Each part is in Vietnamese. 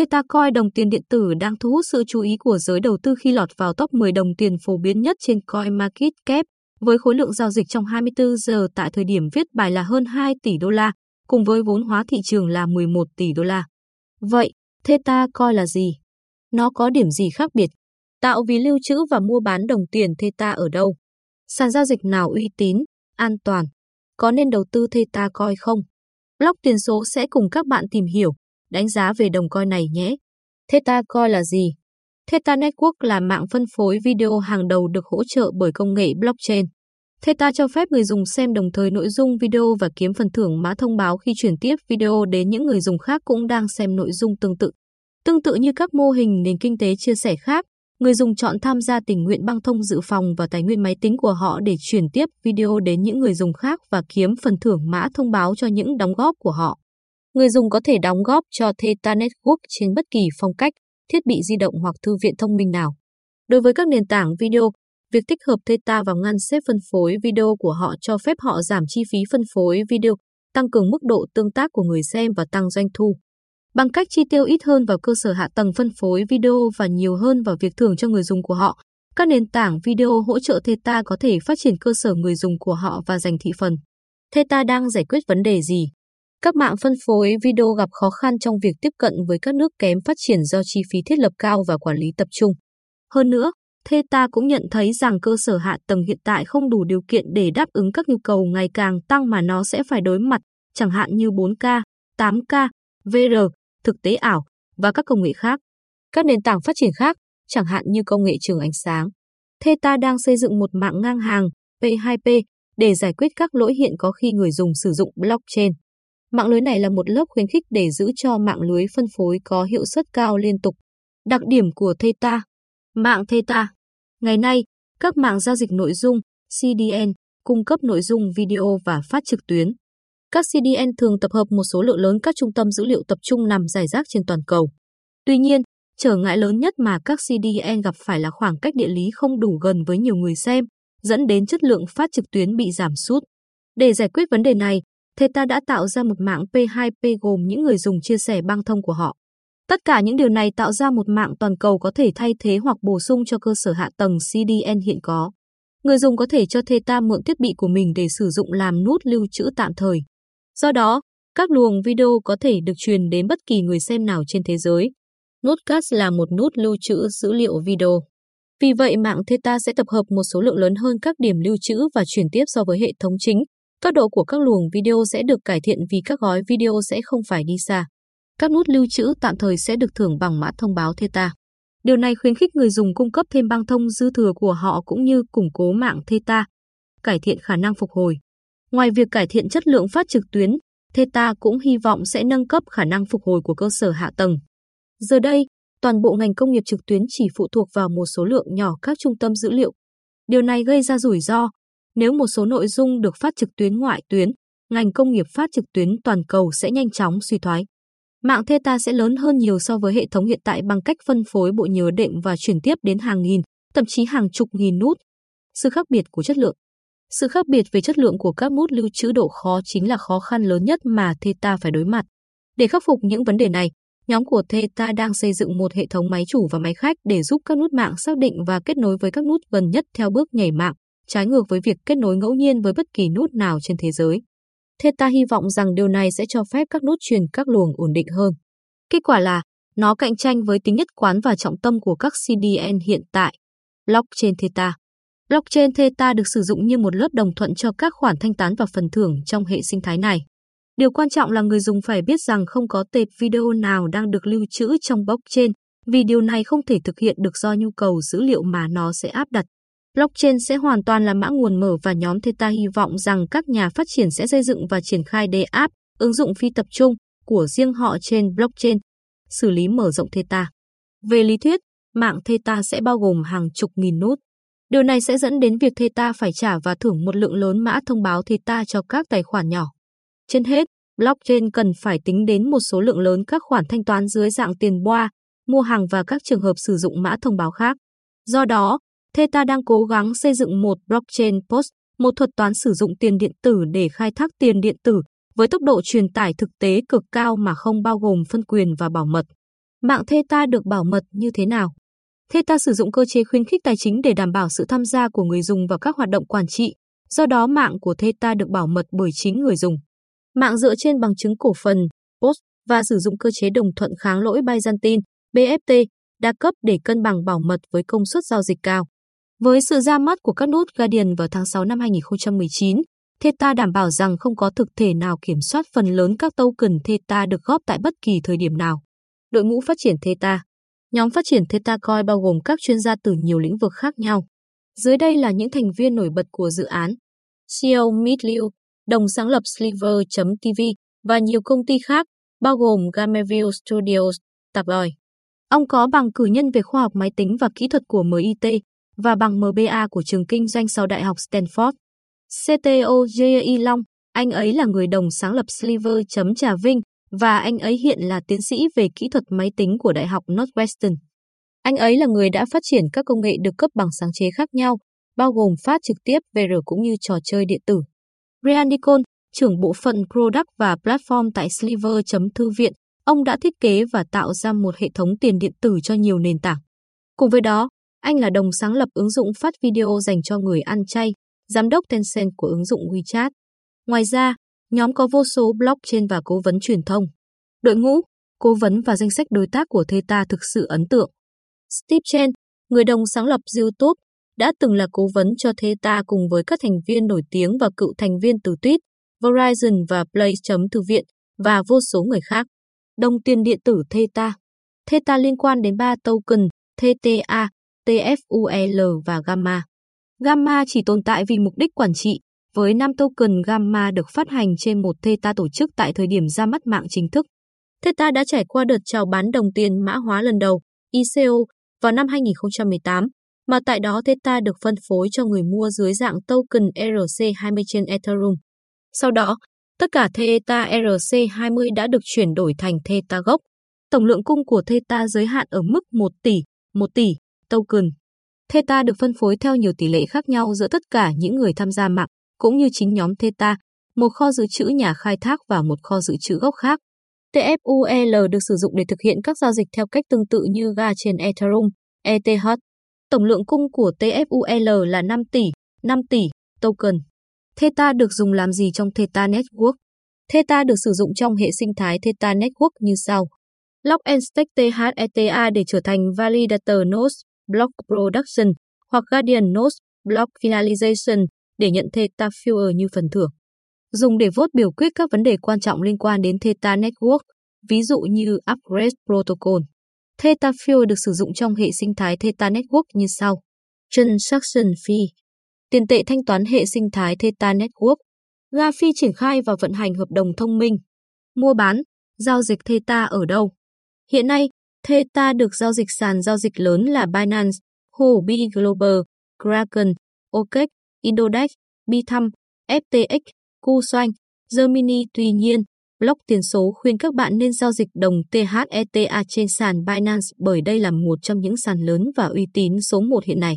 Theta coin đồng tiền điện tử đang thu hút sự chú ý của giới đầu tư khi lọt vào top 10 đồng tiền phổ biến nhất trên CoinMarketCap với khối lượng giao dịch trong 24 giờ tại thời điểm viết bài là hơn 2 tỷ đô la, cùng với vốn hóa thị trường là 11 tỷ đô la. Vậy, Theta coin là gì? Nó có điểm gì khác biệt? Tạo vì lưu trữ và mua bán đồng tiền Theta ở đâu? Sàn giao dịch nào uy tín, an toàn? Có nên đầu tư Theta coin không? Blog tiền số sẽ cùng các bạn tìm hiểu, đánh giá về đồng coin này nhé. Theta coi là gì? Theta Network là mạng phân phối video hàng đầu được hỗ trợ bởi công nghệ blockchain. Theta cho phép người dùng xem đồng thời nội dung video và kiếm phần thưởng mã thông báo khi chuyển tiếp video đến những người dùng khác cũng đang xem nội dung tương tự. Tương tự như các mô hình nền kinh tế chia sẻ khác, người dùng chọn tham gia tình nguyện băng thông dự phòng và tài nguyên máy tính của họ để chuyển tiếp video đến những người dùng khác và kiếm phần thưởng mã thông báo cho những đóng góp của họ. Người dùng có thể đóng góp cho Theta Network trên bất kỳ phong cách, thiết bị di động hoặc thư viện thông minh nào. Đối với các nền tảng video, việc tích hợp Theta vào ngăn xếp phân phối video của họ cho phép họ giảm chi phí phân phối video, tăng cường mức độ tương tác của người xem và tăng doanh thu. Bằng cách chi tiêu ít hơn vào cơ sở hạ tầng phân phối video và nhiều hơn vào việc thưởng cho người dùng của họ, các nền tảng video hỗ trợ Theta có thể phát triển cơ sở người dùng của họ và giành thị phần. Theta đang giải quyết vấn đề gì? Các mạng phân phối video gặp khó khăn trong việc tiếp cận với các nước kém phát triển do chi phí thiết lập cao và quản lý tập trung. Hơn nữa, Theta cũng nhận thấy rằng cơ sở hạ tầng hiện tại không đủ điều kiện để đáp ứng các nhu cầu ngày càng tăng mà nó sẽ phải đối mặt, chẳng hạn như 4K, 8K, VR, thực tế ảo và các công nghệ khác. Các nền tảng phát triển khác, chẳng hạn như công nghệ trường ánh sáng. Theta đang xây dựng một mạng ngang hàng P2P để giải quyết các lỗi hiện có khi người dùng sử dụng blockchain. Mạng lưới này là một lớp khuyến khích để giữ cho mạng lưới phân phối có hiệu suất cao liên tục. Đặc điểm của Theta Mạng Theta Ngày nay, các mạng giao dịch nội dung, CDN, cung cấp nội dung video và phát trực tuyến. Các CDN thường tập hợp một số lượng lớn các trung tâm dữ liệu tập trung nằm rải rác trên toàn cầu. Tuy nhiên, trở ngại lớn nhất mà các CDN gặp phải là khoảng cách địa lý không đủ gần với nhiều người xem, dẫn đến chất lượng phát trực tuyến bị giảm sút. Để giải quyết vấn đề này, Theta đã tạo ra một mạng P2P gồm những người dùng chia sẻ băng thông của họ. Tất cả những điều này tạo ra một mạng toàn cầu có thể thay thế hoặc bổ sung cho cơ sở hạ tầng CDN hiện có. Người dùng có thể cho Theta mượn thiết bị của mình để sử dụng làm nút lưu trữ tạm thời. Do đó, các luồng video có thể được truyền đến bất kỳ người xem nào trên thế giới. Notecast là một nút lưu trữ dữ liệu video. Vì vậy, mạng Theta sẽ tập hợp một số lượng lớn hơn các điểm lưu trữ và chuyển tiếp so với hệ thống chính. Tốc độ của các luồng video sẽ được cải thiện vì các gói video sẽ không phải đi xa. Các nút lưu trữ tạm thời sẽ được thưởng bằng mã thông báo Theta. Điều này khuyến khích người dùng cung cấp thêm băng thông dư thừa của họ cũng như củng cố mạng Theta, cải thiện khả năng phục hồi. Ngoài việc cải thiện chất lượng phát trực tuyến, Theta cũng hy vọng sẽ nâng cấp khả năng phục hồi của cơ sở hạ tầng. Giờ đây, toàn bộ ngành công nghiệp trực tuyến chỉ phụ thuộc vào một số lượng nhỏ các trung tâm dữ liệu. Điều này gây ra rủi ro. Nếu một số nội dung được phát trực tuyến ngoại tuyến, ngành công nghiệp phát trực tuyến toàn cầu sẽ nhanh chóng suy thoái. Mạng Theta sẽ lớn hơn nhiều so với hệ thống hiện tại bằng cách phân phối bộ nhớ đệm và chuyển tiếp đến hàng nghìn, thậm chí hàng chục nghìn nút. Sự khác biệt của chất lượng Sự khác biệt về chất lượng của các nút lưu trữ độ khó chính là khó khăn lớn nhất mà Theta phải đối mặt. Để khắc phục những vấn đề này, nhóm của Theta đang xây dựng một hệ thống máy chủ và máy khách để giúp các nút mạng xác định và kết nối với các nút gần nhất theo bước nhảy mạng, trái ngược với việc kết nối ngẫu nhiên với bất kỳ nút nào trên thế giới. Theta hy vọng rằng điều này sẽ cho phép các nút truyền các luồng ổn định hơn. Kết quả là, nó cạnh tranh với tính nhất quán và trọng tâm của các CDN hiện tại. Blockchain Theta Blockchain Theta được sử dụng như một lớp đồng thuận cho các khoản thanh toán và phần thưởng trong hệ sinh thái này. Điều quan trọng là người dùng phải biết rằng không có tệp video nào đang được lưu trữ trong blockchain, vì điều này không thể thực hiện được do nhu cầu dữ liệu mà nó sẽ áp đặt. Blockchain sẽ hoàn toàn là mã nguồn mở và nhóm Theta hy vọng rằng các nhà phát triển sẽ xây dựng và triển khai đề app, ứng dụng phi tập trung của riêng họ trên blockchain, xử lý mở rộng Theta. Về lý thuyết, mạng Theta sẽ bao gồm hàng chục nghìn nút. Điều này sẽ dẫn đến việc Theta phải trả và thưởng một lượng lớn mã thông báo Theta cho các tài khoản nhỏ. Trên hết, blockchain cần phải tính đến một số lượng lớn các khoản thanh toán dưới dạng tiền boa, mua hàng và các trường hợp sử dụng mã thông báo khác. Do đó, Theta đang cố gắng xây dựng một blockchain POS, một thuật toán sử dụng tiền điện tử để khai thác tiền điện tử với tốc độ truyền tải thực tế cực cao mà không bao gồm phân quyền và bảo mật. Mạng Theta được bảo mật như thế nào? Theta sử dụng cơ chế khuyến khích tài chính để đảm bảo sự tham gia của người dùng vào các hoạt động quản trị, do đó mạng của Theta được bảo mật bởi chính người dùng. Mạng dựa trên bằng chứng cổ phần, POS và sử dụng cơ chế đồng thuận kháng lỗi Byzantine, BFT, đa cấp để cân bằng bảo mật với công suất giao dịch cao. Với sự ra mắt của các nút Guardian vào tháng 6 năm 2019, Theta đảm bảo rằng không có thực thể nào kiểm soát phần lớn các token Theta được góp tại bất kỳ thời điểm nào. Đội ngũ phát triển Theta Nhóm phát triển Theta Coin bao gồm các chuyên gia từ nhiều lĩnh vực khác nhau. Dưới đây là những thành viên nổi bật của dự án. CEO Meet Liu, đồng sáng lập Sliver.tv và nhiều công ty khác, bao gồm Gameview Studios, Tabloid. Ông có bằng cử nhân về khoa học máy tính và kỹ thuật của MIT và bằng MBA của trường kinh doanh sau Đại học Stanford. CTO J.I. Long, anh ấy là người đồng sáng lập Sliver.trà Vinh và anh ấy hiện là tiến sĩ về kỹ thuật máy tính của Đại học Northwestern. Anh ấy là người đã phát triển các công nghệ được cấp bằng sáng chế khác nhau, bao gồm phát trực tiếp VR cũng như trò chơi điện tử. Brian Deacon, trưởng bộ phận Product và Platform tại Sliver.thư viện, ông đã thiết kế và tạo ra một hệ thống tiền điện tử cho nhiều nền tảng. Cùng với đó, anh là đồng sáng lập ứng dụng phát video dành cho người ăn chay, giám đốc Tencent của ứng dụng WeChat. Ngoài ra, nhóm có vô số blog trên và cố vấn truyền thông. Đội ngũ, cố vấn và danh sách đối tác của Theta thực sự ấn tượng. Steve Chen, người đồng sáng lập YouTube, đã từng là cố vấn cho Theta cùng với các thành viên nổi tiếng và cựu thành viên từ Tweet, Verizon và Play. Thư viện và vô số người khác. Đồng tiền điện tử Theta Theta liên quan đến ba token TTA, TFUL và Gamma. Gamma chỉ tồn tại vì mục đích quản trị, với 5 token Gamma được phát hành trên một Theta tổ chức tại thời điểm ra mắt mạng chính thức. Theta đã trải qua đợt chào bán đồng tiền mã hóa lần đầu, ICO, vào năm 2018, mà tại đó Theta được phân phối cho người mua dưới dạng token ERC20 trên Ethereum. Sau đó, tất cả Theta ERC20 đã được chuyển đổi thành Theta gốc. Tổng lượng cung của Theta giới hạn ở mức 1 tỷ, 1 tỷ token. Theta được phân phối theo nhiều tỷ lệ khác nhau giữa tất cả những người tham gia mạng, cũng như chính nhóm Theta, một kho dự trữ nhà khai thác và một kho dự trữ gốc khác. TFUL được sử dụng để thực hiện các giao dịch theo cách tương tự như ga trên Ethereum, ETH. Tổng lượng cung của TFUL là 5 tỷ, 5 tỷ token. Theta được dùng làm gì trong Theta Network? Theta được sử dụng trong hệ sinh thái Theta Network như sau. Lock and Stake THETA để trở thành Validator Nodes, Block Production hoặc Guardian Nodes, Block Finalization để nhận Theta Fuel như phần thưởng. Dùng để vote biểu quyết các vấn đề quan trọng liên quan đến Theta Network, ví dụ như Upgrade Protocol. Theta Fuel được sử dụng trong hệ sinh thái Theta Network như sau. Transaction Fee Tiền tệ thanh toán hệ sinh thái Theta Network. Ga phi triển khai và vận hành hợp đồng thông minh. Mua bán, giao dịch Theta ở đâu? Hiện nay, Theta được giao dịch sàn giao dịch lớn là Binance, Huobi Global, Kraken, OKEx, Indodex, Bitham, FTX, Kucoin, Gemini. Tuy nhiên, Block tiền số khuyên các bạn nên giao dịch đồng THETA trên sàn Binance bởi đây là một trong những sàn lớn và uy tín số 1 hiện nay.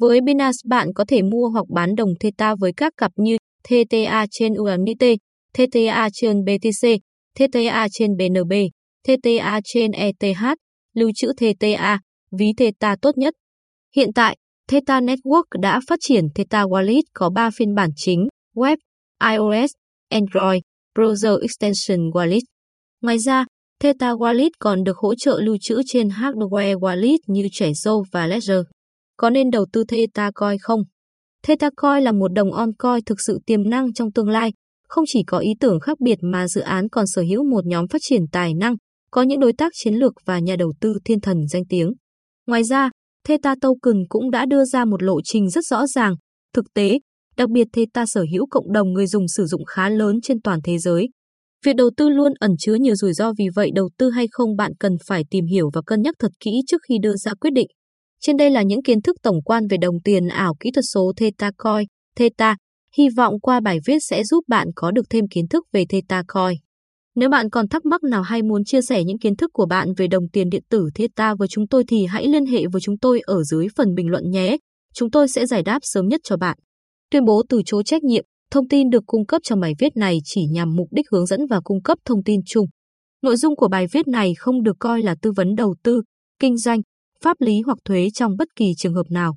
Với Binance bạn có thể mua hoặc bán đồng Theta với các cặp như TTA trên USDT, TTA trên BTC, TTA trên BNB, TTA trên ETH, lưu trữ TTA, ví Theta tốt nhất. Hiện tại, Theta Network đã phát triển Theta Wallet có 3 phiên bản chính, web, iOS, Android, Browser Extension Wallet. Ngoài ra, Theta Wallet còn được hỗ trợ lưu trữ trên hardware wallet như Trezor và Ledger. Có nên đầu tư Theta Coin không? Theta Coin là một đồng on coin thực sự tiềm năng trong tương lai, không chỉ có ý tưởng khác biệt mà dự án còn sở hữu một nhóm phát triển tài năng, có những đối tác chiến lược và nhà đầu tư thiên thần danh tiếng. Ngoài ra, Theta Token cũng đã đưa ra một lộ trình rất rõ ràng, thực tế, đặc biệt Theta sở hữu cộng đồng người dùng sử dụng khá lớn trên toàn thế giới. Việc đầu tư luôn ẩn chứa nhiều rủi ro vì vậy đầu tư hay không bạn cần phải tìm hiểu và cân nhắc thật kỹ trước khi đưa ra quyết định. Trên đây là những kiến thức tổng quan về đồng tiền ảo kỹ thuật số Theta Coin, Theta. Hy vọng qua bài viết sẽ giúp bạn có được thêm kiến thức về Theta Coin. Nếu bạn còn thắc mắc nào hay muốn chia sẻ những kiến thức của bạn về đồng tiền điện tử Theta với chúng tôi thì hãy liên hệ với chúng tôi ở dưới phần bình luận nhé. Chúng tôi sẽ giải đáp sớm nhất cho bạn. Tuyên bố từ chối trách nhiệm, thông tin được cung cấp trong bài viết này chỉ nhằm mục đích hướng dẫn và cung cấp thông tin chung. Nội dung của bài viết này không được coi là tư vấn đầu tư, kinh doanh, pháp lý hoặc thuế trong bất kỳ trường hợp nào.